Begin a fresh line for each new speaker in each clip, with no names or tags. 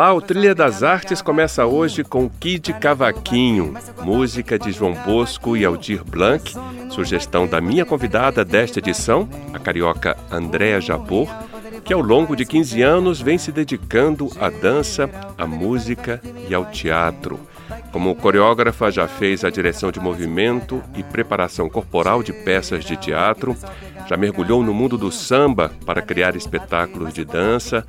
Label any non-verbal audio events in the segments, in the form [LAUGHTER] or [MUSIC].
Olá, o Trilha das Artes começa hoje com Kid Cavaquinho, música de João Bosco e Aldir Blanc, sugestão da minha convidada desta edição, a carioca Andréa Jabor, que ao longo de 15 anos vem se dedicando à dança, à música e ao teatro. Como coreógrafa, já fez a direção de movimento e preparação corporal de peças de teatro, já mergulhou no mundo do samba para criar espetáculos de dança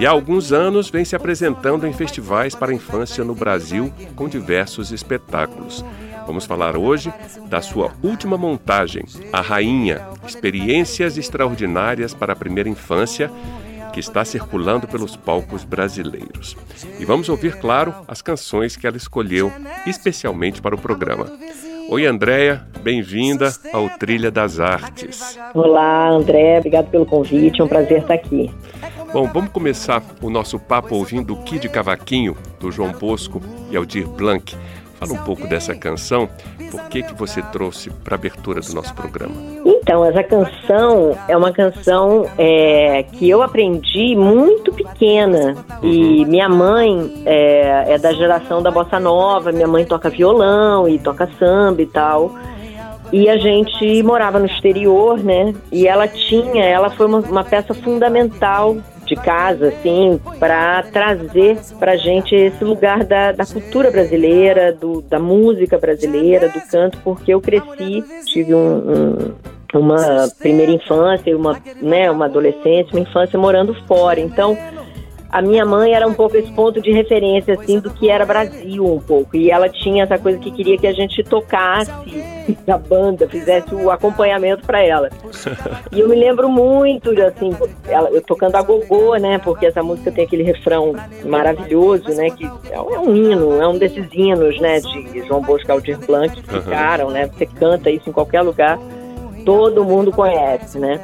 e há alguns anos vem se apresentando em festivais para infância no Brasil com diversos espetáculos. Vamos falar hoje da sua última montagem, A Rainha Experiências Extraordinárias para a Primeira Infância, que está circulando pelos palcos brasileiros. E vamos ouvir, claro, as canções que ela escolheu especialmente para o programa. Oi, Andréia, bem-vinda ao Trilha das Artes.
Olá, André, obrigado pelo convite, é um prazer estar aqui.
Bom, vamos começar o nosso papo ouvindo o Kid Cavaquinho, do João Bosco e Aldir Blanc. Fala um pouco dessa canção, por que, que você trouxe para a abertura do nosso programa?
Então, essa canção é uma canção é, que eu aprendi muito pequena. Uhum. E minha mãe é, é da geração da bossa nova, minha mãe toca violão e toca samba e tal. E a gente morava no exterior, né? E ela tinha, ela foi uma, uma peça fundamental de casa, assim, para trazer para gente esse lugar da, da cultura brasileira, do, da música brasileira, do canto, porque eu cresci, tive um, um uma primeira infância, uma, né, uma adolescência, uma infância morando fora. Então, a minha mãe era um pouco esse ponto de referência, assim, do que era Brasil um pouco. E ela tinha essa coisa que queria que a gente tocasse a banda, fizesse o acompanhamento para ela. E eu me lembro muito, assim, ela, eu tocando a gogô, né? Porque essa música tem aquele refrão maravilhoso, né? Que é um hino, é um desses hinos, né? De João Bosco Aldir Blanc, que ficaram, né? Você canta isso em qualquer lugar, todo mundo conhece, né?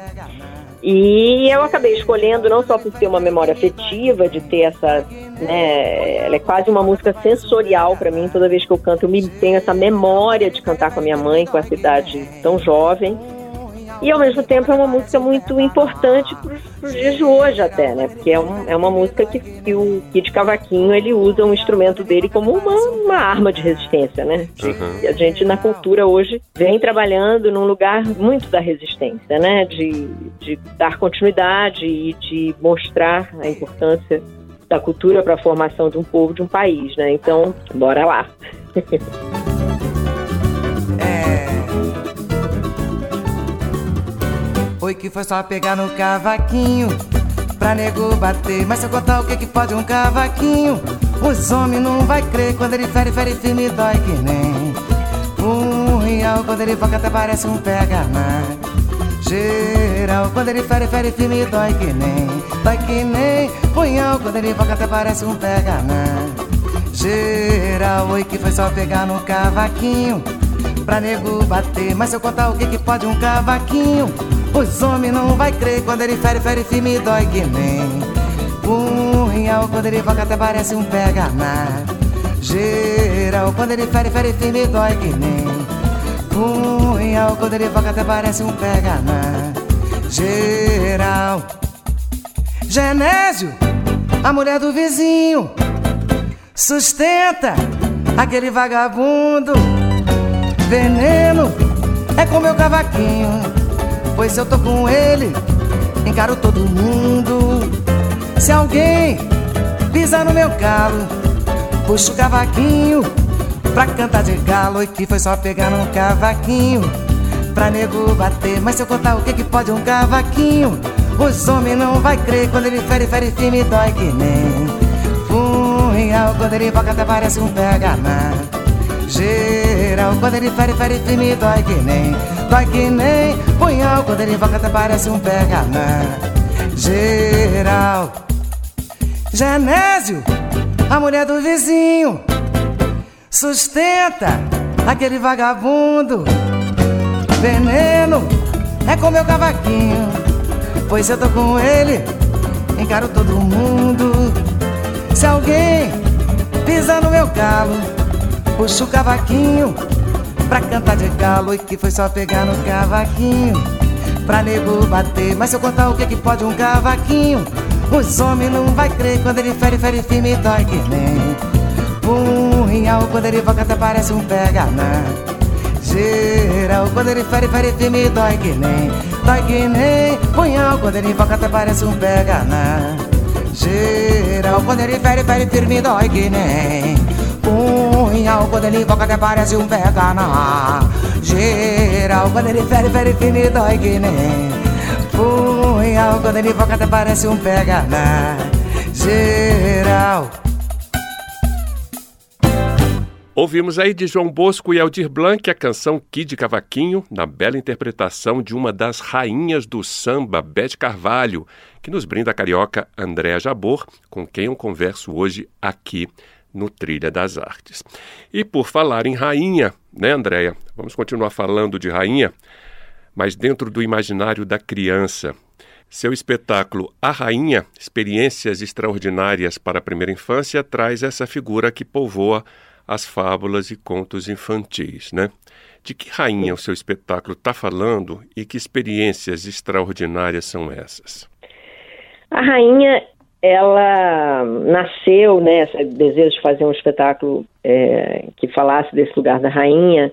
E eu acabei escolhendo não só por ter uma memória afetiva, de ter essa, né, ela é quase uma música sensorial para mim. Toda vez que eu canto, eu me tenho essa memória de cantar com a minha mãe, com essa idade tão jovem. E ao mesmo tempo é uma música muito importante para os dias de hoje até, né? Porque é, um, é uma música que, que o Kid Cavaquinho ele usa um instrumento dele como uma, uma arma de resistência, né? Uhum. E a gente na cultura hoje vem trabalhando num lugar muito da resistência, né? De, de dar continuidade e de mostrar a importância da cultura para a formação de um povo, de um país, né? Então, bora lá. [LAUGHS]
Foi que foi só pegar no cavaquinho pra nego bater. Mas se eu contar o que que pode um cavaquinho, os homens não vai crer. Quando ele fere, fere firme, dói que nem um real. Quando ele foca até parece um pega na geral. Quando ele fere, fere firme, dói que nem, dói que nem punhal. Quando ele foca até parece um pega na geral. Oi que foi só pegar no cavaquinho pra nego bater. Mas se eu contar o que que pode um cavaquinho os homens não vai crer quando ele fere, fere firme dói que nem punhal. Quando ele foca até parece um pega na geral. Quando ele fere, fere firme dói que nem punhal. Quando ele foca até parece um pega na geral. Genésio, a mulher do vizinho, sustenta aquele vagabundo. Veneno é com meu cavaquinho Pois eu tô com ele, encaro todo mundo. Se alguém pisar no meu calo, puxo o cavaquinho pra cantar de galo. E que foi só pegar num cavaquinho pra nego bater. Mas se eu contar o que que pode um cavaquinho, os homens não vai crer. Quando ele fere, fere firme, dói que nem um real. Quando ele foca até parece um pega na geral. Quando ele fere, fere firme, dói que nem Dói que nem punhal quando ele invoca até parece um pega na geral. Genésio, a mulher do vizinho, sustenta aquele vagabundo. Veneno é com meu cavaquinho, pois eu tô com ele, encaro todo mundo. Se alguém pisa no meu calo, puxa o cavaquinho pra cantar de galo e que foi só pegar no cavaquinho pra nego bater. Mas se eu contar o que que pode um cavaquinho, os homens não vai crer quando ele fere, fere firme dói que nem punhal. Quando ele voca até parece um pega na geral. Quando ele fere, fere firme dói que nem, dói que nem punhal. Quando ele voca até parece um pega na geral. Quando ele fere, fere firme dói que nem punhal Quando ele invoca até parece um pega na geral Quando ele fere, fere, fine, dói que nem punhal Quando ele invoca até parece um pega na geral.
Ouvimos aí de João Bosco e Aldir Blanc a canção Kid Cavaquinho, na bela interpretação de uma das rainhas do samba, Bete Carvalho, que nos brinda a carioca Andréa Jabor, com quem eu converso hoje aqui no Trilha das Artes. E por falar em rainha, né, Andréia? Vamos continuar falando de rainha, mas dentro do imaginário da criança. Seu espetáculo A Rainha, Experiências Extraordinárias para a Primeira Infância, traz essa figura que povoa as fábulas e contos infantis, né? De que rainha o seu espetáculo está falando e que experiências extraordinárias são essas?
A rainha ela nasceu, né, esse desejo de fazer um espetáculo é, que falasse desse lugar da rainha,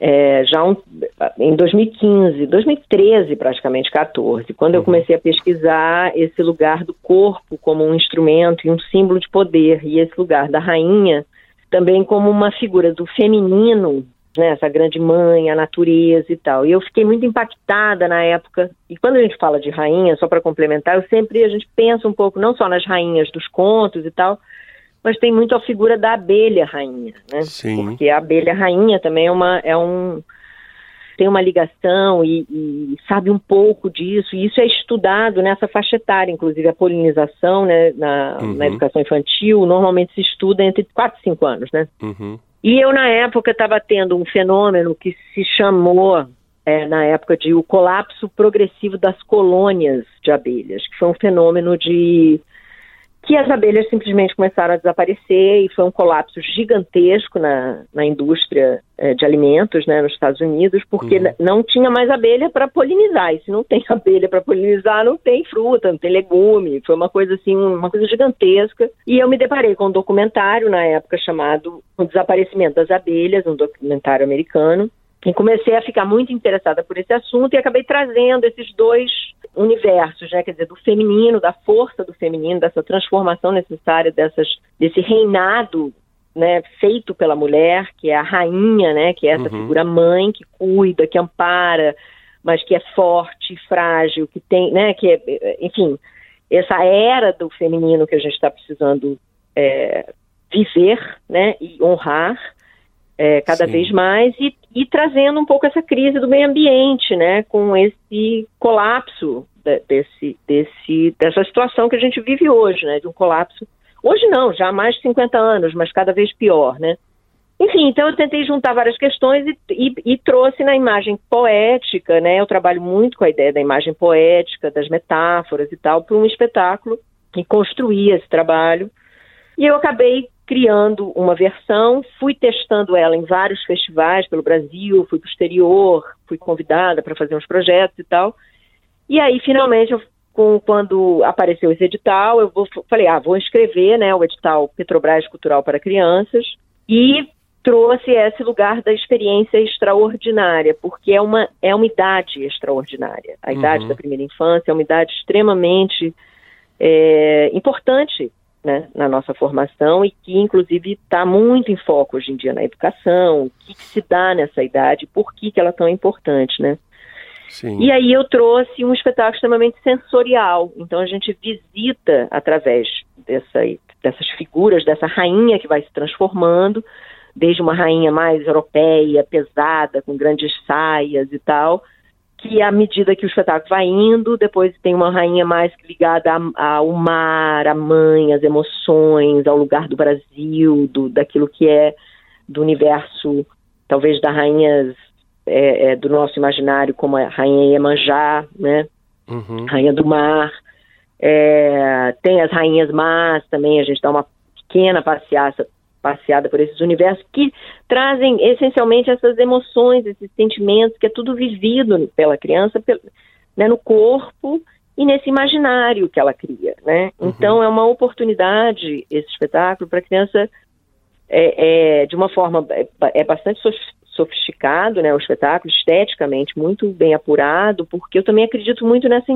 é, já um, em 2015, 2013 praticamente, 14, quando eu uhum. comecei a pesquisar esse lugar do corpo como um instrumento e um símbolo de poder, e esse lugar da rainha também como uma figura do feminino né, essa grande mãe, a natureza e tal. E eu fiquei muito impactada na época. E quando a gente fala de rainha, só para complementar, eu sempre a gente pensa um pouco não só nas rainhas dos contos e tal, mas tem muito a figura da abelha rainha, né?
Sim.
Porque a abelha rainha também é uma é um tem uma ligação e, e, sabe um pouco disso, e isso é estudado nessa faixa etária, inclusive a polinização né, na, uhum. na educação infantil, normalmente se estuda entre 4 e 5 anos, né?
Uhum.
E eu, na época, estava tendo um fenômeno que se chamou, é, na época, de o colapso progressivo das colônias de abelhas, que foi um fenômeno de que as abelhas simplesmente começaram a desaparecer e foi um colapso gigantesco na, na indústria é, de alimentos né, nos Estados Unidos, porque uhum. não tinha mais abelha para polinizar. E se não tem [LAUGHS] abelha para polinizar, não tem fruta, não tem legume. Foi uma coisa assim, uma coisa gigantesca. E eu me deparei com um documentário na época chamado O Desaparecimento das Abelhas, um documentário americano, e comecei a ficar muito interessada por esse assunto e acabei trazendo esses dois universos, né? Quer dizer, do feminino, da força do feminino, dessa transformação necessária dessas, desse reinado né, feito pela mulher, que é a rainha, né, que é essa uhum. figura mãe que cuida, que ampara, mas que é forte, frágil, que tem, né, que é, enfim, essa era do feminino que a gente está precisando é, viver, né, e honrar é, cada Sim. vez mais e, e, trazendo um pouco essa crise do meio ambiente, né, com esse colapso de, desse, desse, dessa situação que a gente vive hoje, né, de um colapso. Hoje não, já há mais de 50 anos, mas cada vez pior, né. Enfim, então eu tentei juntar várias questões e, e, e trouxe na imagem poética, né, eu trabalho muito com a ideia da imagem poética, das metáforas e tal, para um espetáculo e construí esse trabalho. E eu acabei criando uma versão, fui testando ela em vários festivais pelo Brasil, fui para o exterior, fui convidada para fazer uns projetos e tal. E aí, finalmente, eu, com, quando apareceu esse edital, eu vou, falei, ah, vou escrever né, o edital Petrobras Cultural para Crianças e trouxe esse lugar da experiência extraordinária, porque é uma, é uma idade extraordinária. A uhum. idade da primeira infância é uma idade extremamente é, importante né, na nossa formação e que, inclusive, está muito em foco hoje em dia na educação, o que, que se dá nessa idade, por que, que ela é tão importante, né?
Sim.
E aí eu trouxe um espetáculo extremamente sensorial. Então a gente visita através dessa, dessas figuras, dessa rainha que vai se transformando, desde uma rainha mais europeia, pesada, com grandes saias e tal, que à medida que o espetáculo vai indo, depois tem uma rainha mais ligada ao mar, à mãe, às emoções, ao lugar do Brasil, do, daquilo que é do universo, talvez da rainha é, é, do nosso imaginário, como a rainha Iemanjá, né? Uhum. Rainha do mar. É, tem as rainhas más também, a gente dá uma pequena passeada, passeada por esses universos que trazem essencialmente essas emoções, esses sentimentos, que é tudo vivido pela criança né, no corpo e nesse imaginário que ela cria, né? Uhum. Então é uma oportunidade esse espetáculo para a criança é, é, de uma forma é, é bastante sofisticado, né? O espetáculo esteticamente muito bem apurado, porque eu também acredito muito nessa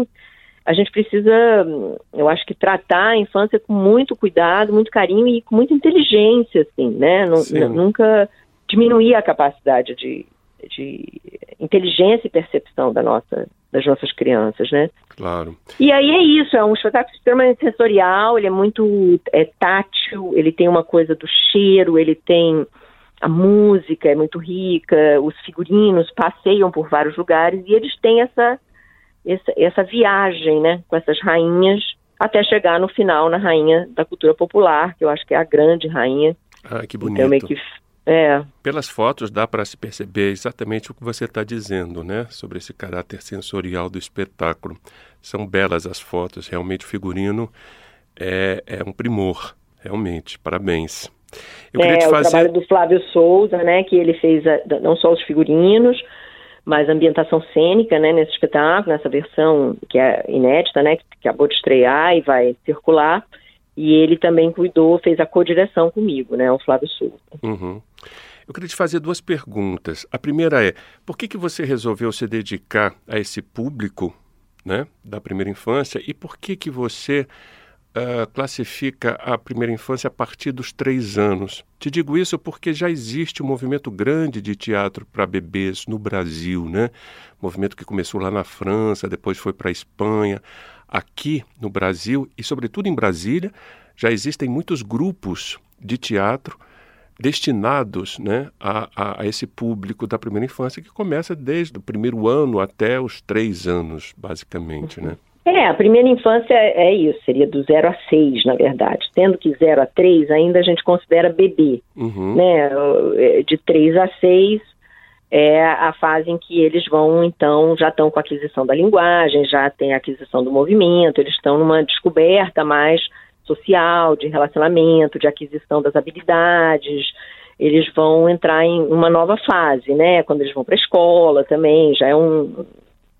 a gente precisa, eu acho que tratar a infância com muito cuidado, muito carinho e com muita inteligência, assim, né? Nunca diminuir a capacidade de, de inteligência e percepção da nossa, das nossas crianças, né?
Claro.
E aí é isso, é um espetáculo extremamente sensorial, ele é muito é, tátil, ele tem uma coisa do cheiro, ele tem a música é muito rica, os figurinos passeiam por vários lugares e eles têm essa essa, essa viagem, né, com essas rainhas, até chegar no final na rainha da cultura popular, que eu acho que é a grande rainha.
Ah, que bonito. Então,
que, é.
Pelas fotos dá para se perceber exatamente o que você está dizendo, né, sobre esse caráter sensorial do espetáculo. São belas as fotos, realmente o figurino é, é um primor, realmente. Parabéns.
Eu é, o fazer... trabalho do Flávio Souza, né, que ele fez a, não só os figurinos, mais ambientação cênica, né, nesse espetáculo, nessa versão que é inédita, né, que acabou de estrear e vai circular. E ele também cuidou, fez a co-direção comigo, né, o Flávio Souza.
Uhum. Eu queria te fazer duas perguntas. A primeira é, por que, que você resolveu se dedicar a esse público, né, da primeira infância, e por que que você uh, classifica a primeira infância a partir dos três anos. Te digo isso porque já existe um movimento grande de teatro para bebês no Brasil, né? Movimento que começou lá na França, depois foi para a Espanha. Aqui no Brasil e, sobretudo, em Brasília, já existem muitos grupos de teatro destinados né, a, a, a, esse público da primeira infância que começa desde o primeiro ano até os três anos, basicamente, né?
É, a primeira infância é isso, seria do 0 a 6, na verdade. Tendo que 0 a 3, ainda a gente considera bebê. Uhum. Né? De 3 a 6 é a fase em que eles vão, então, já estão com a aquisição da linguagem, já tem a aquisição do movimento, eles estão numa descoberta mais social, de relacionamento, de aquisição das habilidades. Eles vão entrar em uma nova fase, né? Quando eles vão para a escola também, já é um,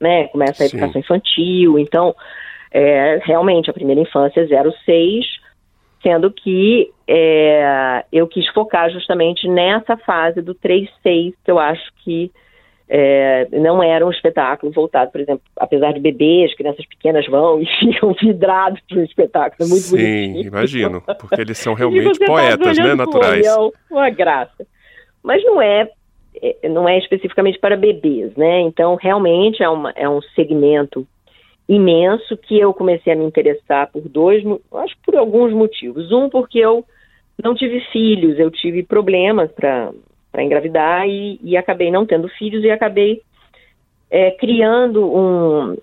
né? Começa a educação Sim. infantil. Então, é, realmente, a primeira infância é 06, sendo que é, eu quis focar justamente nessa fase do 3-6, que eu acho que é, não era um espetáculo voltado, por exemplo, apesar de bebês, crianças pequenas vão e [LAUGHS] ficam vidrados para um espetáculo, é muito
Sim,
bonitinho.
imagino, porque eles são [LAUGHS] realmente poetas, né, naturais.
Olhão, uma graça. Mas não é, não é especificamente para bebês, né? Então, realmente é, uma, é um segmento imenso que eu comecei a me interessar por dois, acho por alguns motivos. Um, porque eu não tive filhos, eu tive problemas para engravidar e, e, acabei não tendo filhos e acabei é, criando um,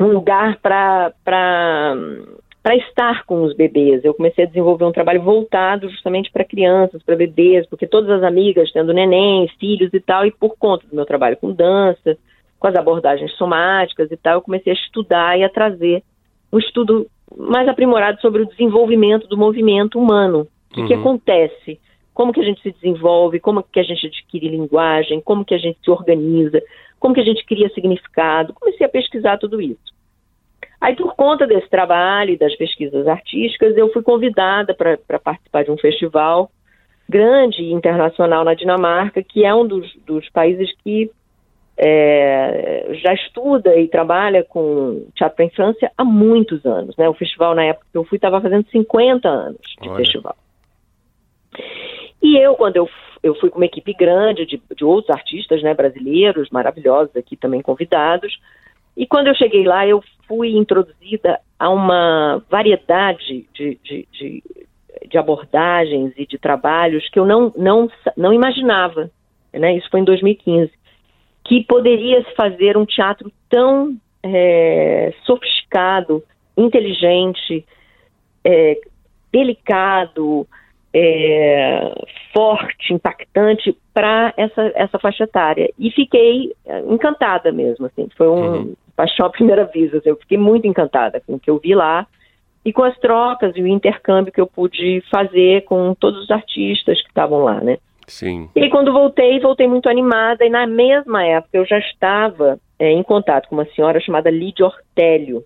um lugar para para estar com os bebês. Eu comecei a desenvolver um trabalho voltado justamente para crianças, para bebês, porque todas as amigas tendo neném, filhos e tal, e por conta do meu trabalho com dança, com as abordagens somáticas e tal, eu comecei a estudar e a trazer um estudo mais aprimorado sobre o desenvolvimento do movimento humano. O uhum. que acontece? Como que a gente se desenvolve? Como que a gente adquire linguagem? Como que a gente se organiza? Como que a gente cria significado? Comecei a pesquisar tudo isso. Aí, por conta desse trabalho e das pesquisas artísticas, eu fui convidada para participar de um festival grande e internacional na Dinamarca, que é um dos, dos países que é, já estuda e trabalha com teatro para infância há muitos anos. Né? O festival, na época que eu fui, estava fazendo 50 anos de Olha. festival. E eu, quando eu, eu fui com uma equipe grande de, de outros artistas né, brasileiros, maravilhosos aqui também convidados, e quando eu cheguei lá, eu fui introduzida a uma variedade de, de, de, de abordagens e de trabalhos que eu não, não, não imaginava. Né? Isso foi em 2015 que poderia se fazer um teatro tão é, sofisticado, inteligente, é, delicado, é, forte, impactante para essa, essa faixa etária. E fiquei é, encantada mesmo, assim, foi um uhum. Paixão à primeira vista, assim, eu fiquei muito encantada com o que eu vi lá e com as trocas e o intercâmbio que eu pude fazer com todos os artistas que estavam lá, né?
Sim.
E quando voltei, voltei muito animada e na mesma época eu já estava é, em contato com uma senhora chamada Lídia Ortélio.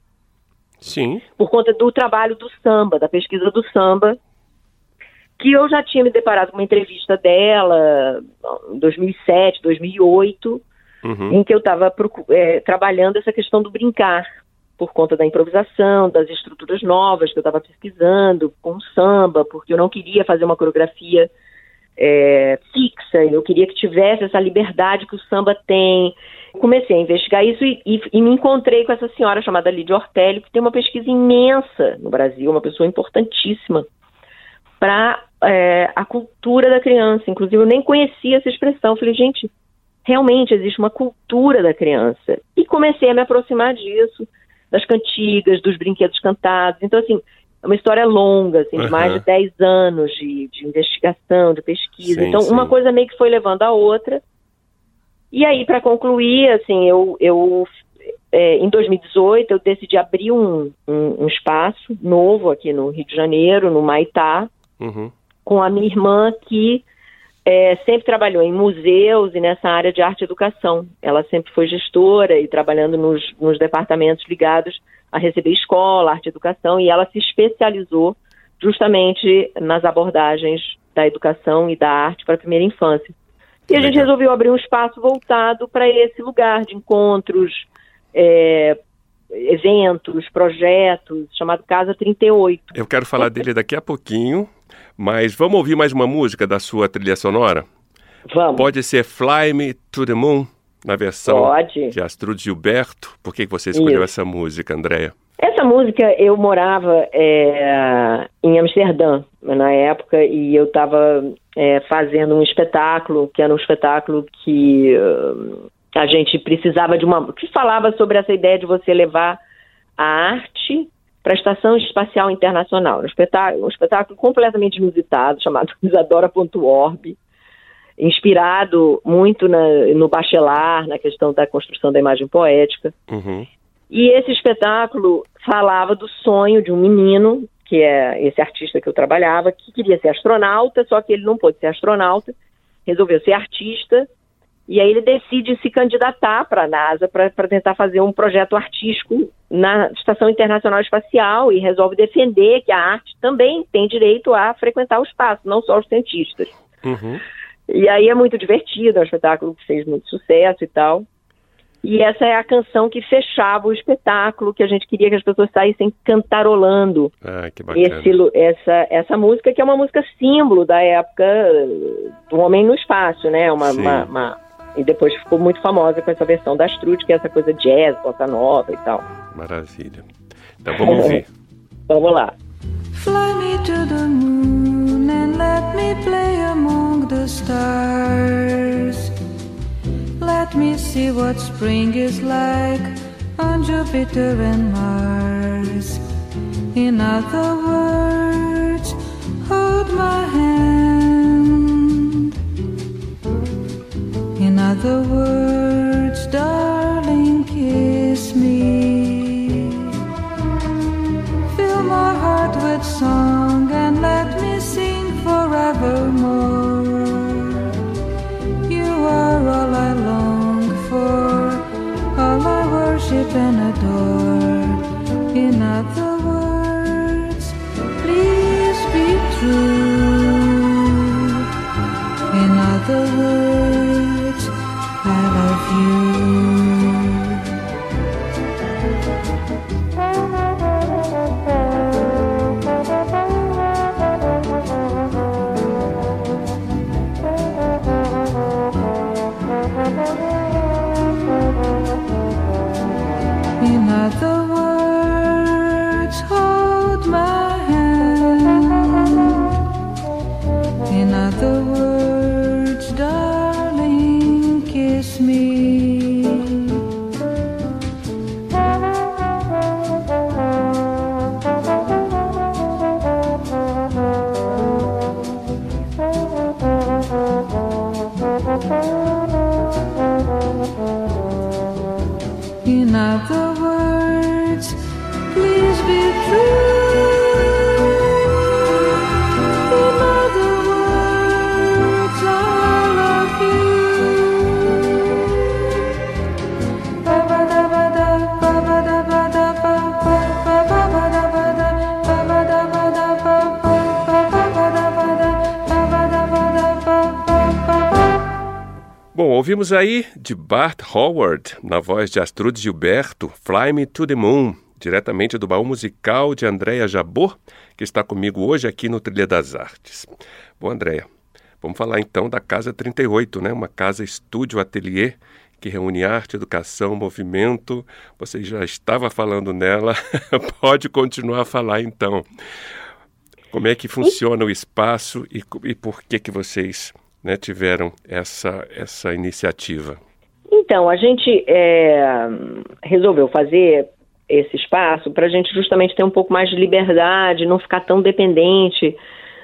Sim.
Por conta do trabalho do samba, da pesquisa do samba, que eu já tinha me deparado com uma entrevista dela em 2007, 2008, uhum. em que eu estava é, trabalhando essa questão do brincar, por conta da improvisação, das estruturas novas que eu estava pesquisando, com samba, porque eu não queria fazer uma coreografia é, fixa, eu queria que tivesse essa liberdade que o samba tem. Comecei a investigar isso e, e, e me encontrei com essa senhora chamada Lídia Ortélio, que tem uma pesquisa imensa no Brasil, uma pessoa importantíssima para é, a cultura da criança. Inclusive, eu nem conhecia essa expressão. Falei, gente, realmente existe uma cultura da criança. E comecei a me aproximar disso, das cantigas, dos brinquedos cantados. Então, assim, é uma história longa, assim, de mais de 10 anos de, de, investigação, de pesquisa. Sim, então, sim. uma coisa meio que foi levando a outra. E aí, para concluir, assim, eu, eu é, em 2018, eu decidi abrir um, um, um, espaço novo aqui no Rio de Janeiro, no Maitá, uhum. com a minha irmã que é, sempre trabalhou em museus e nessa área de arte e educação. Ela sempre foi gestora e trabalhando nos, nos departamentos ligados a receber escola, arte e educação, e ela se especializou justamente nas abordagens da educação e da arte para a primeira infância. E a gente resolveu abrir um espaço voltado para esse lugar de encontros, é, eventos, projetos, chamado Casa 38.
Eu quero falar dele daqui a pouquinho, mas vamos ouvir mais uma música da sua trilha sonora?
Vamos.
Pode ser Fly Me to the Moon, na versão
Pode.
de Astrud Gilberto. Por que você escolheu Isso. essa música, Andréia?
Essa música eu morava é, em Amsterdã na época e eu estava é, fazendo um espetáculo que era um espetáculo que uh, a gente precisava de uma que falava sobre essa ideia de você levar a arte para a Estação Espacial Internacional. Um espetáculo, um espetáculo completamente inusitado, chamado [LAUGHS] Isadora.org, inspirado muito na, no Bachelard, na questão da construção da imagem poética. Uhum. E esse espetáculo falava do sonho de um menino, que é esse artista que eu trabalhava, que queria ser astronauta, só que ele não pôde ser astronauta, resolveu ser artista e aí ele decide se candidatar para a NASA para tentar fazer um projeto artístico na Estação Internacional Espacial e resolve defender que a arte também tem direito a frequentar o espaço, não só os cientistas. Uhum. E aí é muito divertido, é um espetáculo que fez muito sucesso e tal. E essa é a canção que fechava o espetáculo, que a gente queria que as pessoas saíssem cantarolando.
Ah, que bacana.
Esse, essa, essa música, que é uma música símbolo da época do Homem no Espaço, né? Uma, uma, uma, e depois ficou muito famosa com essa versão da Astrude, que é essa coisa jazz, bossa nova e tal.
Maravilha. Então vamos ver.
vamos lá.
Fly me to the moon and let me play among the stars. Let me see what spring is like on Jupiter and Mars. In other words, hold my In other In other words, please be true.
Bom, ouvimos aí de Bart Howard, na voz de Astrud Gilberto, Fly Me to the Moon, diretamente do baú musical de Andréia Jabor, que está comigo hoje aqui no Trilha das Artes. Bom, Andréia, vamos falar então da Casa 38, né? uma casa estúdio ateliê que reúne arte, educação, movimento. Você já estava falando nela, [LAUGHS] pode continuar a falar então. Como é que funciona o espaço e, e por que, que vocês né, tiveram essa, essa iniciativa?
Então, a gente é, resolveu fazer esse espaço para a gente justamente ter um pouco mais de liberdade, não ficar tão dependente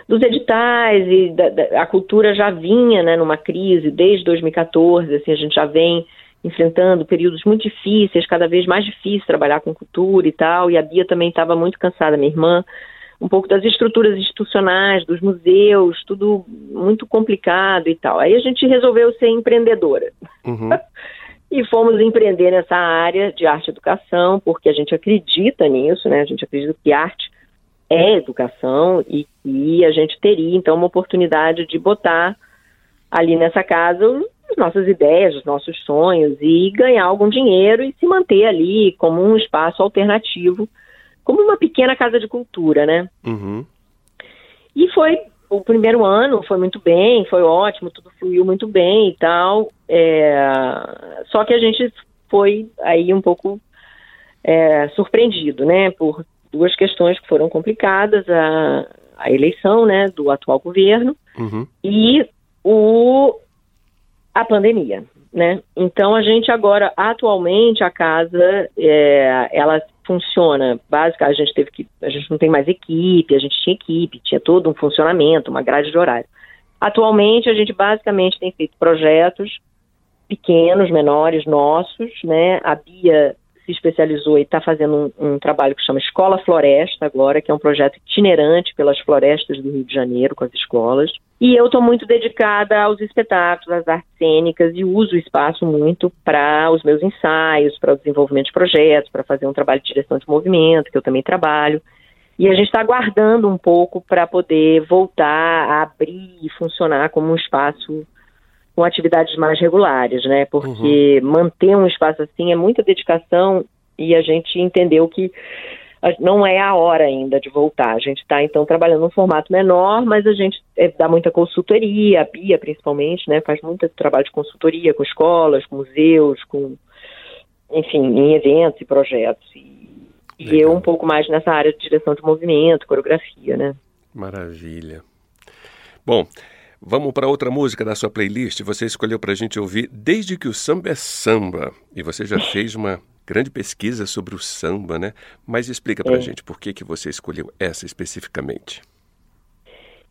dos editais e da, da, a cultura já vinha né, numa crise desde 2014, assim, a gente já vem enfrentando períodos muito difíceis, cada vez mais difícil trabalhar com cultura e tal, e a Bia também estava muito cansada, minha irmã, um pouco das estruturas institucionais, dos museus, tudo muito complicado e tal. Aí a gente resolveu ser empreendedora.
Uhum. [LAUGHS]
e fomos empreender nessa área de arte e educação, porque a gente acredita nisso, né? A gente acredita que arte é educação e que a gente teria, então, uma oportunidade de botar ali nessa casa as nossas ideias, os nossos sonhos e ganhar algum dinheiro e se manter ali como um espaço alternativo como uma pequena casa de cultura, né?
Uhum.
E foi o primeiro ano foi muito bem, foi ótimo, tudo fluiu muito bem e tal. É, só que a gente foi aí um pouco é, surpreendido, né? Por duas questões que foram complicadas: a, a eleição, né, do atual governo
Uhum.
e o a pandemia, né? Então a gente agora atualmente a casa é, ela funciona. Básica a gente teve que a gente não tem mais equipe a gente tinha equipe tinha todo um funcionamento uma grade de horário. Atualmente a gente basicamente tem feito projetos pequenos menores nossos né? A Bia se especializou e está fazendo um, um trabalho que chama Escola Floresta agora, que é um projeto itinerante pelas florestas do Rio de Janeiro com as escolas. E eu estou muito dedicada aos espetáculos, às artes cênicas e uso o espaço muito para os meus ensaios, para o desenvolvimento de projetos, para fazer um trabalho de direção de movimento, que eu também trabalho. E a gente está aguardando um pouco para poder voltar a abrir e funcionar como um espaço com atividades mais regulares, né? Porque manter um espaço assim é muita dedicação e a gente entendeu que não é a hora ainda de voltar. A gente está então trabalhando num formato menor, mas a gente eh, dá muita consultoria, a Bia principalmente, né? Faz muito trabalho de consultoria com escolas, com museus, com enfim, em eventos e projetos. E, e eu um pouco mais nessa área de direção de movimento, coreografia, né?
Maravilha. Bom, vamos para outra música da sua playlist. Você escolheu para a gente ouvir Desde que o Samba é Samba. E você já [LAUGHS] fez uma grande pesquisa sobre o samba, né? Mas explica para a
É.
gente por que, que você escolheu essa especificamente.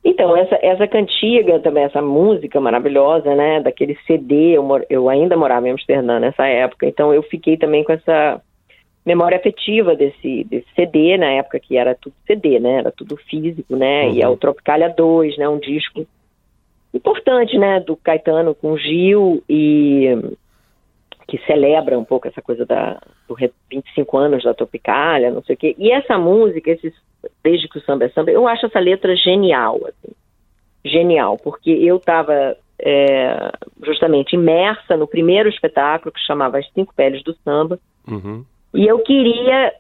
Então, essa, essa cantiga também, essa música maravilhosa, né, daquele CD, eu, mor- eu ainda morava em Amsterdã nessa época, então eu fiquei também com essa memória afetiva desse, desse CD, na época que era tudo CD, né, era tudo físico, né, e é
Uhum.
o Tropicalia 2, né, um disco importante, né, do Caetano com Gil e que celebra um pouco essa coisa da do re- 25 anos da Tropicália, não sei o quê. E essa música, esses desde que o samba é samba, eu acho essa letra genial, assim. Genial, porque eu estava justamente imersa no primeiro espetáculo que chamava As Cinco Peles do Samba,
Uhum.
e eu queria,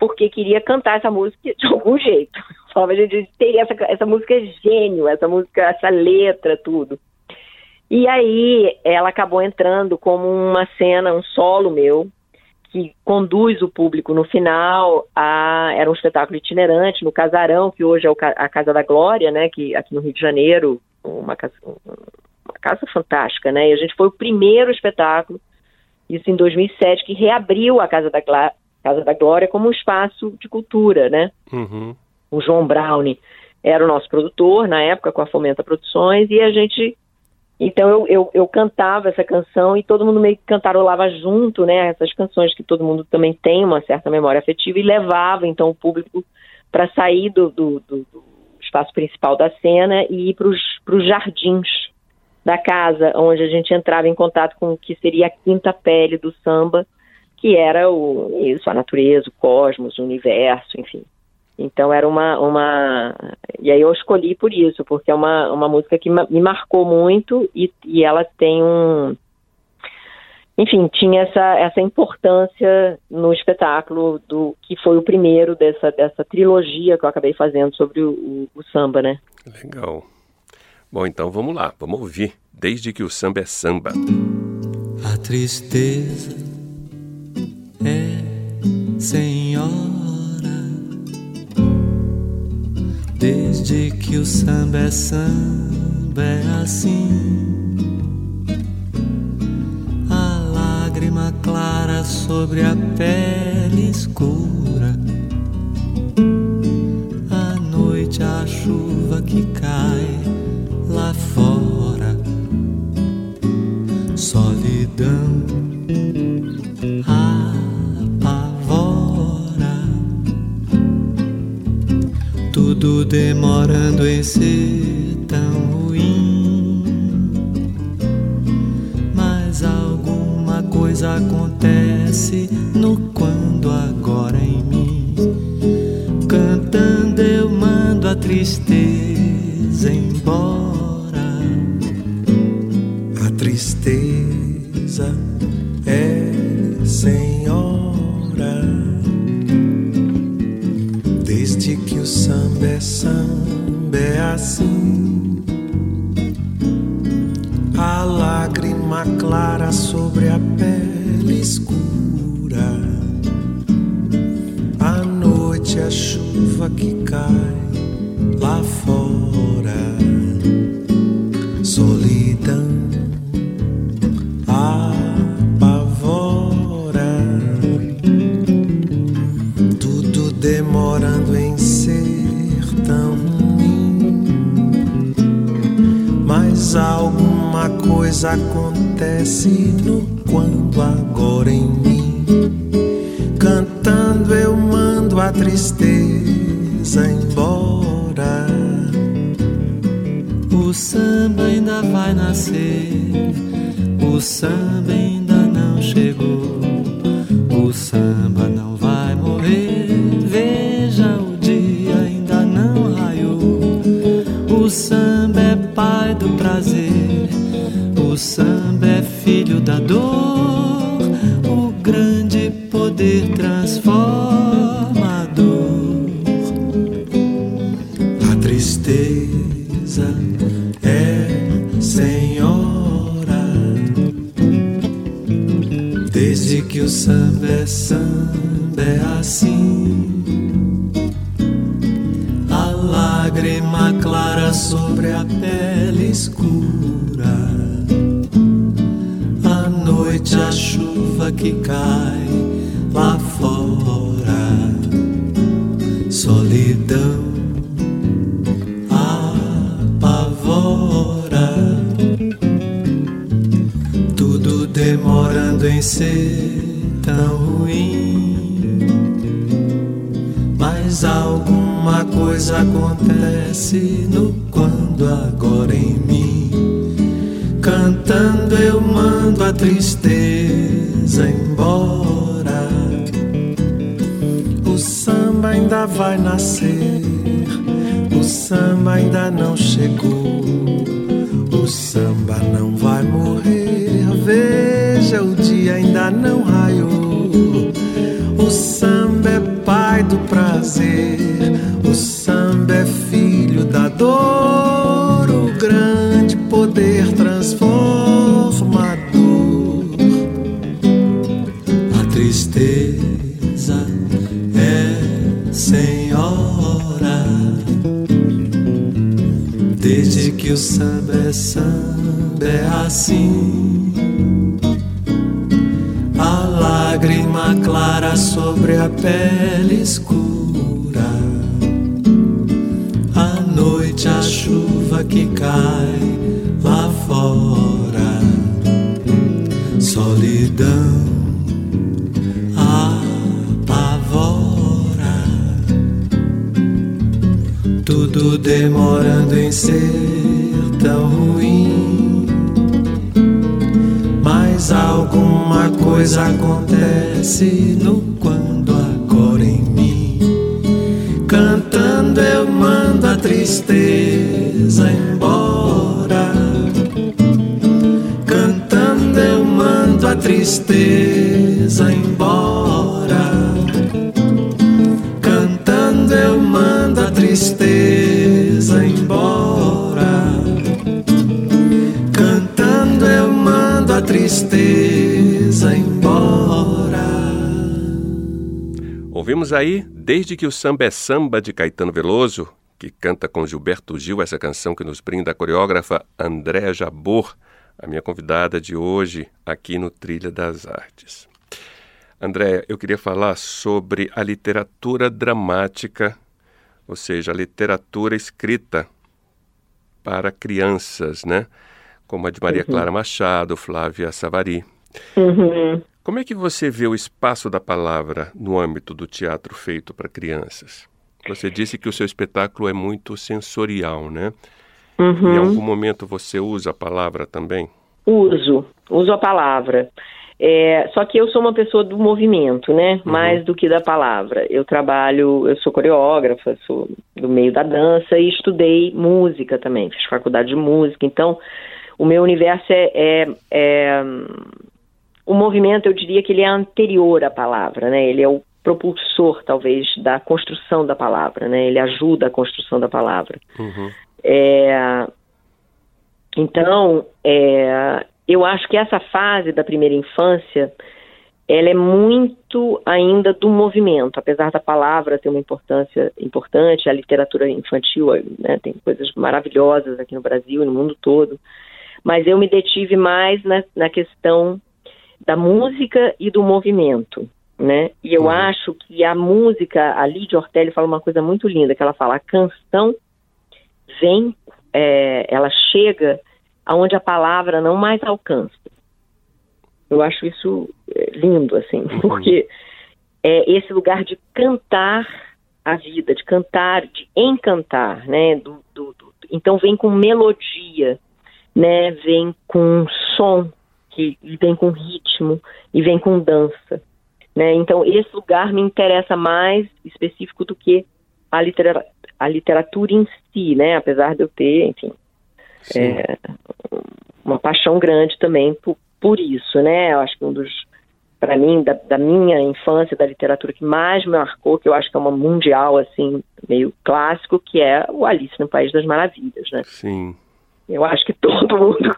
porque queria cantar essa música de algum jeito. [LAUGHS] Eu gente, tem essa, essa música é gênio, essa música, essa letra, tudo. E aí ela acabou entrando como uma cena, um solo meu, que conduz o público no final a era um espetáculo itinerante no Casarão, que hoje é a Casa da Glória, né, que aqui no Rio de Janeiro, uma casa, uma casa fantástica, né? E a gente foi o primeiro espetáculo isso em 2007 que reabriu a Casa da Casa da Glória como um espaço de cultura, né?
Uhum.
O João Brownie era o nosso produtor na época com a Fomenta Produções e a gente Então eu, eu, eu, cantava essa canção e todo mundo meio que cantarolava junto, né? Essas canções que todo mundo também tem uma certa memória afetiva e levava então o público para sair do, do, do, do, espaço principal da cena e ir para os jardins da casa, onde a gente entrava em contato com o que seria a quinta pele do samba, que era o, isso, a natureza, o cosmos, o universo, enfim. Então era uma, uma. E aí eu escolhi por isso, porque é uma, uma música que me marcou muito e, e ela tem um. Enfim, tinha essa, essa importância no espetáculo do que foi o primeiro dessa, dessa trilogia que eu acabei fazendo sobre o, o, o samba, né?
Legal. Bom, então vamos lá, vamos ouvir. Desde que o samba é samba.
A tristeza é senhora. Desde que o samba é samba é assim. A lágrima clara sobre a pele escura. A noite a chuva que cai lá fora. Solidão tudo demorando em ser tão ruim. Mas alguma coisa acontece no quando agora em mim. Cantando eu mando a tristeza embora.
A tristeza o samba tristeza
é
senhora,
desde que o samba é samba é assim. A lágrima clara sobre a pele escura noite a chuva que cai
Ouvimos aí Desde que o Samba é Samba de Caetano Veloso, que canta com Gilberto Gil essa canção que nos brinda a coreógrafa Andréa Jabor, a minha convidada de hoje aqui no Trilha das Artes. Andréa, eu queria falar sobre a literatura dramática, ou seja, a literatura escrita para crianças, né? Como a de Maria Clara Machado, Flávia Savari.
Uhum.
Como é que você vê o espaço da palavra no âmbito do teatro feito para crianças? Você disse que o seu espetáculo é muito sensorial, né?
Uhum.
Em algum momento você usa a palavra também?
Uso, uso a palavra. É, só que eu sou uma pessoa do movimento, né? Mais do que da palavra. Eu trabalho, eu sou coreógrafa, sou do meio da dança e estudei música também, fiz faculdade de música. Então, o meu universo é, é, é o movimento, eu diria que ele é anterior à palavra, né? Ele é o propulsor, talvez, da construção da palavra, né? Ele ajuda a construção da palavra.
Uhum.
É, então, é, eu acho que essa fase da primeira infância, ela é muito ainda do movimento, apesar da palavra ter uma importância importante, a literatura infantil né, tem coisas maravilhosas aqui no Brasil e no mundo todo, mas eu me detive mais na, na questão da música e do movimento, né? E eu
Uhum.
acho que a música, a Lídia Ortelli fala uma coisa muito linda, que ela fala, a canção vem, é, ela chega aonde a palavra não mais alcança. Eu acho isso é, lindo, assim, [LAUGHS] porque é esse lugar de cantar a vida, de cantar, de encantar, né? Do, do- do- então vem com melodia, né? Vem com som, que, vem com ritmo, e vem com dança. Né? Então, esse lugar me interessa mais específico do que a, litera a literatura em si, né? apesar de eu ter, enfim, é, uma paixão grande também por, por isso. Né? Eu acho que um dos, para mim, da, da minha infância, da literatura que mais me marcou, que eu acho que é uma mundial, assim, meio clássico, que é o Alice no País das Maravilhas. Né?
Sim.
Eu acho que todo mundo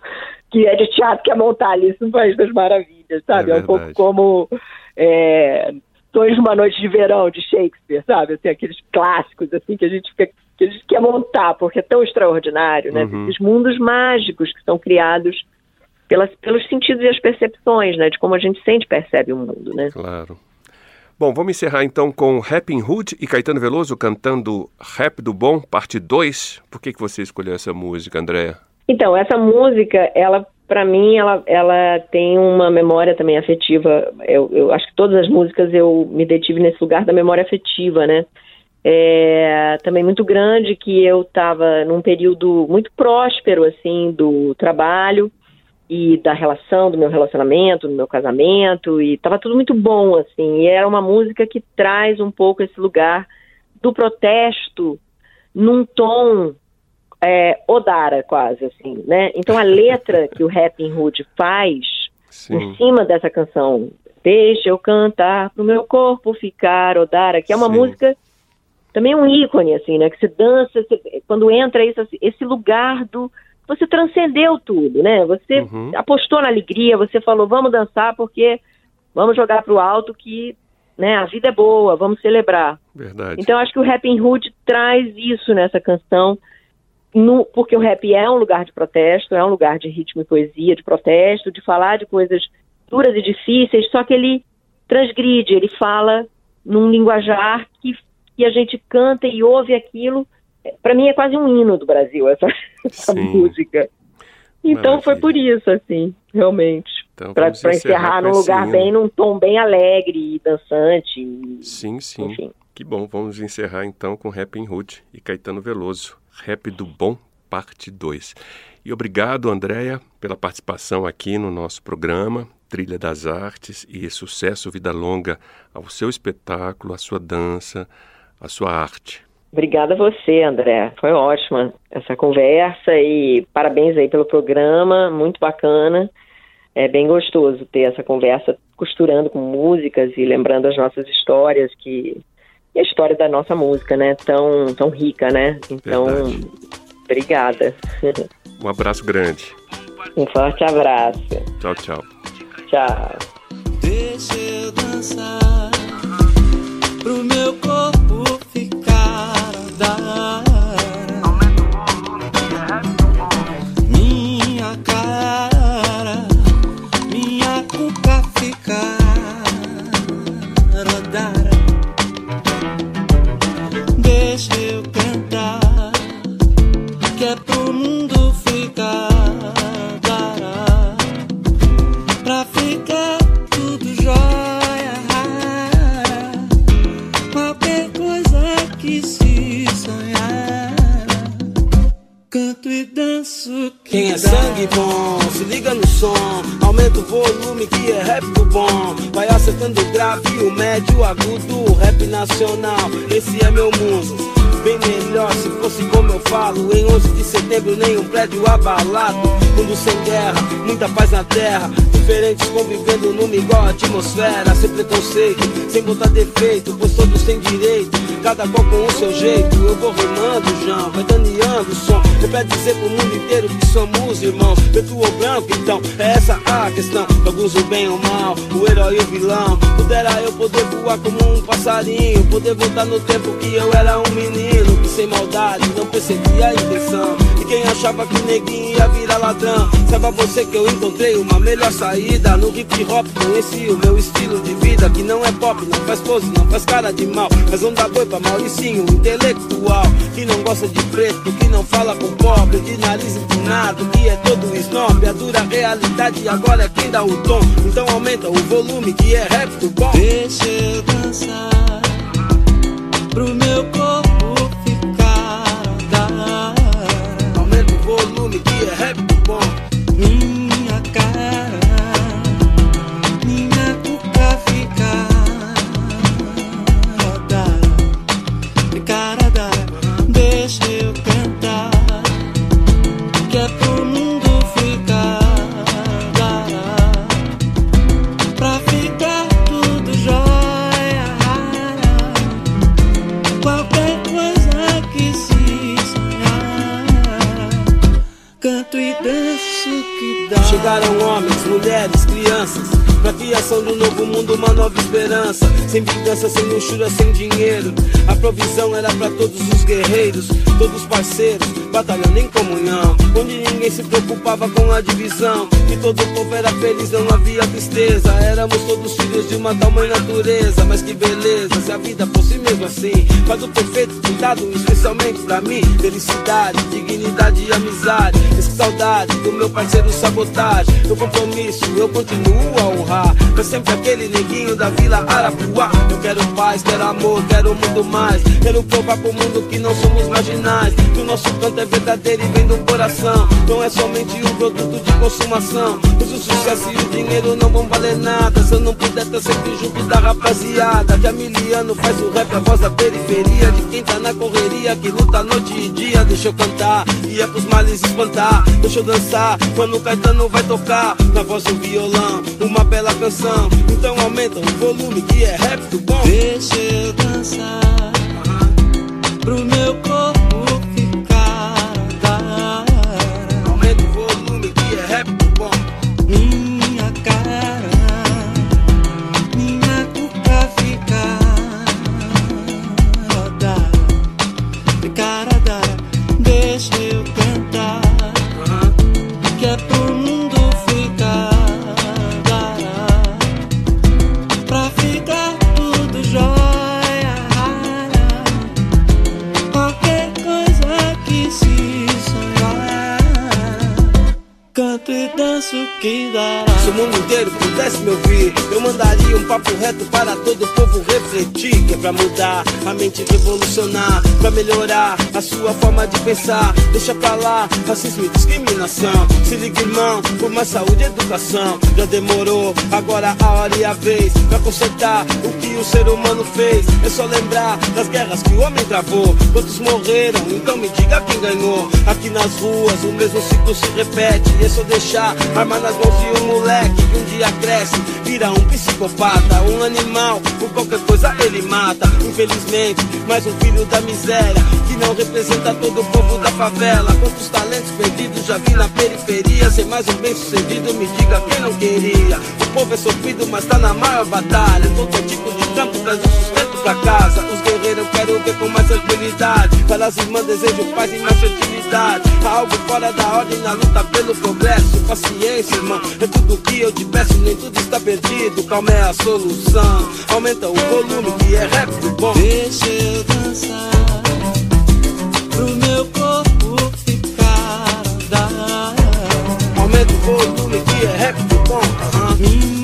que é de teatro quer montar Alice no País das Maravilhas, sabe?
É
É, um pouco como é, Sonhos de uma Noite de Verão, de Shakespeare, sabe? Assim, aqueles clássicos, assim, que a gente fica, que a gente quer montar, porque é tão extraordinário, né?
Uhum.
Esses mundos mágicos que são criados pelas, pelos sentidos e as percepções, né? De como a gente sente e percebe o mundo, né?
Claro. Bom, vamos encerrar então com Rapping Hood e Caetano Veloso cantando Rap do Bom, parte 2. Por que, que você escolheu essa música, Andréa?
Então, essa música, ela, para mim, ela, ela tem uma memória também afetiva. Eu, eu acho que todas as músicas eu me detive nesse lugar da memória afetiva, né? É, também muito grande que eu estava num período muito próspero, assim, do trabalho e da relação, do meu relacionamento, do meu casamento, e estava tudo muito bom, assim. E era uma música que traz um pouco esse lugar do protesto num tom é, Odara, quase, assim, né? Então a letra [LAUGHS] que o Rapping Hood faz
Sim.
em cima dessa canção, Deixa eu cantar pro meu corpo ficar Odara, que é uma
Sim.
música também um ícone, assim, né? Que se dança, se- quando entra esse, esse lugar do. Você transcendeu tudo, né? Você
Uhum.
apostou na alegria, você falou, vamos dançar porque vamos jogar pro alto que né, a vida é boa, vamos celebrar.
Verdade.
Então, acho que o Rapping Hood traz isso nessa canção, no- porque o rap é um lugar de protesto, é um lugar de ritmo e poesia, de protesto, de falar de coisas duras e difíceis, só que ele transgride, ele fala num linguajar que, que a gente canta e ouve aquilo. Para mim é quase um hino do Brasil, essa, [LAUGHS] essa música. Então foi
Maravilha.
por isso, assim, realmente.
Então,
Para
encerrar
num lugar
hino.
bem, num tom bem alegre e dançante. e-
Sim, sim.
Enfim.
Que bom. Vamos encerrar então com Rap em Hood e Caetano Veloso. Rap do Bom, parte 2. E obrigado, Andréia, pela participação aqui no nosso programa Trilha das Artes e sucesso, vida longa ao seu espetáculo, à sua dança, à sua arte.
Obrigada a você, André. Foi ótima essa conversa e parabéns aí pelo programa, muito bacana. É bem gostoso ter essa conversa costurando com músicas e lembrando as nossas histórias que e a história da nossa música, né? Tão tão rica, né? Então,
Verdade.
obrigada.
Um abraço grande.
um forte abraço.
Tchau, tchau.
Tchau.
Deixa eu dançar pro meu corpo ficar que é
prédio abalado. Mundo sem guerra, muita paz na terra. Diferentes convivendo numa igual atmosfera. Sem preconceito, sem botar defeito, pois todos têm direito. Cada qual com o seu jeito. Eu vou rimando, João, vai daneando o som. Eu quero dizer pro mundo inteiro que somos irmãos. Preto ou branco, então, é essa a questão. Alguns o bem ou mal, o herói e o vilão. Pudera eu poder voar como um passarinho. Poder voltar no tempo que eu era um menino. Sem maldade não percebia a intenção. E quem achava que neguinho ia virar ladrão. Saiba você que eu encontrei uma melhor saída. No hip hop conheci o meu estilo de vida. Que não é pop, não faz pose, não faz cara de mal. Mas não dá boi pra Mauricinho, intelectual. Que não gosta de preto, que não fala com pobre. De nariz empinado, que é todo snob. A dura realidade agora é quem dá o tom. Então aumenta o volume que é rap do bom.
Deixa
provisão era pra todos os guerreiros Todos parceiros, batalhando em comunhão Onde ninguém se preocupava com a divisão Que todo povo era feliz, não havia tristeza. Éramos todos filhos de uma tal mãe natureza Mas que beleza, se a vida fosse mesmo assim. Faz o perfeito cuidado, especialmente pra mim Felicidade, dignidade e amizade. Esse saudade do meu parceiro sabotagem. Meu compromisso, eu continuo a honrar. Pra sempre aquele neguinho da vila Arapuá. Eu quero paz, quero amor, quero muito mais. Quero provar pro mundo que não somos marginais. Que o nosso canto é verdadeiro e vem do coração. Não é somente um produto de consumação Pois o sucesso e o dinheiro não vão valer nada. Se eu não puder estar sempre junto da rapaziada. Que a Miliano faz o rap, a voz da periferia De quem tá na correria, que luta noite e dia. Deixa eu cantar, e é pros males espantar. Deixa eu dançar, quando o Caetano vai tocar. Na voz do violão, uma bela canção. Então aumenta o volume que é rap do bom.
Deixa eu dançar pro meu corpo
que
dará.
Se o mundo inteiro pudesse me ouvir, eu mandaria um papo reto para todo o povo refletir. Que é pra mudar a mente, revolucionar, pra melhorar a sua forma de pensar. Deixa pra lá racismo e discriminação. Se liga, irmão, por mais saúde e educação. Já demorou, agora a hora e a vez pra consertar o que o ser humano fez. É só lembrar das guerras que o homem travou. Quantos morreram? Então me diga quem ganhou. Aqui nas ruas o mesmo ciclo se repete. É só deixar arma mãos de um moleque que um dia cresce, vira um psicopata, um animal. Por qualquer coisa ele mata. Infelizmente, mais um filho da miséria que não representa todo o povo da favela. Quantos talentos perdidos já vi na periferia. Ser mais um bem sucedido, me diga quem não queria. O povo é sofrido, mas tá na maior batalha. Todo tipo de campo traz o sustento pra casa. Os guerreiros quero ver com mais tranquilidade. Para as irmãs desejo paz e mais fertilidade. Algo fora da ordem na luta pelo progresso. Paciência, irmão, é tudo que eu te peço. Nem tudo está perdido, calma é a solução. Aumenta o volume que é rap do bom.
Deixa eu dançar pro meu corpo ficar.
Aumenta o volume que é rap do bom. Aham.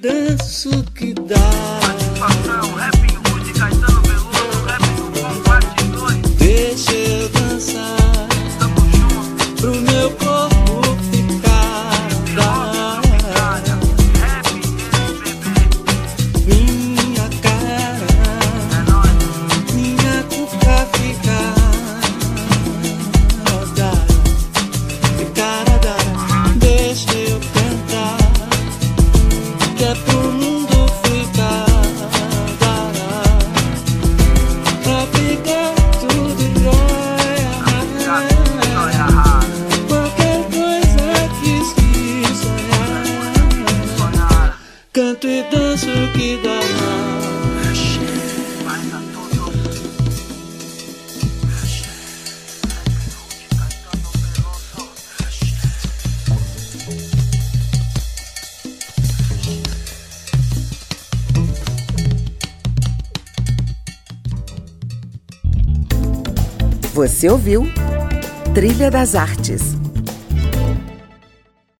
Danço que
Você ouviu Trilha das Artes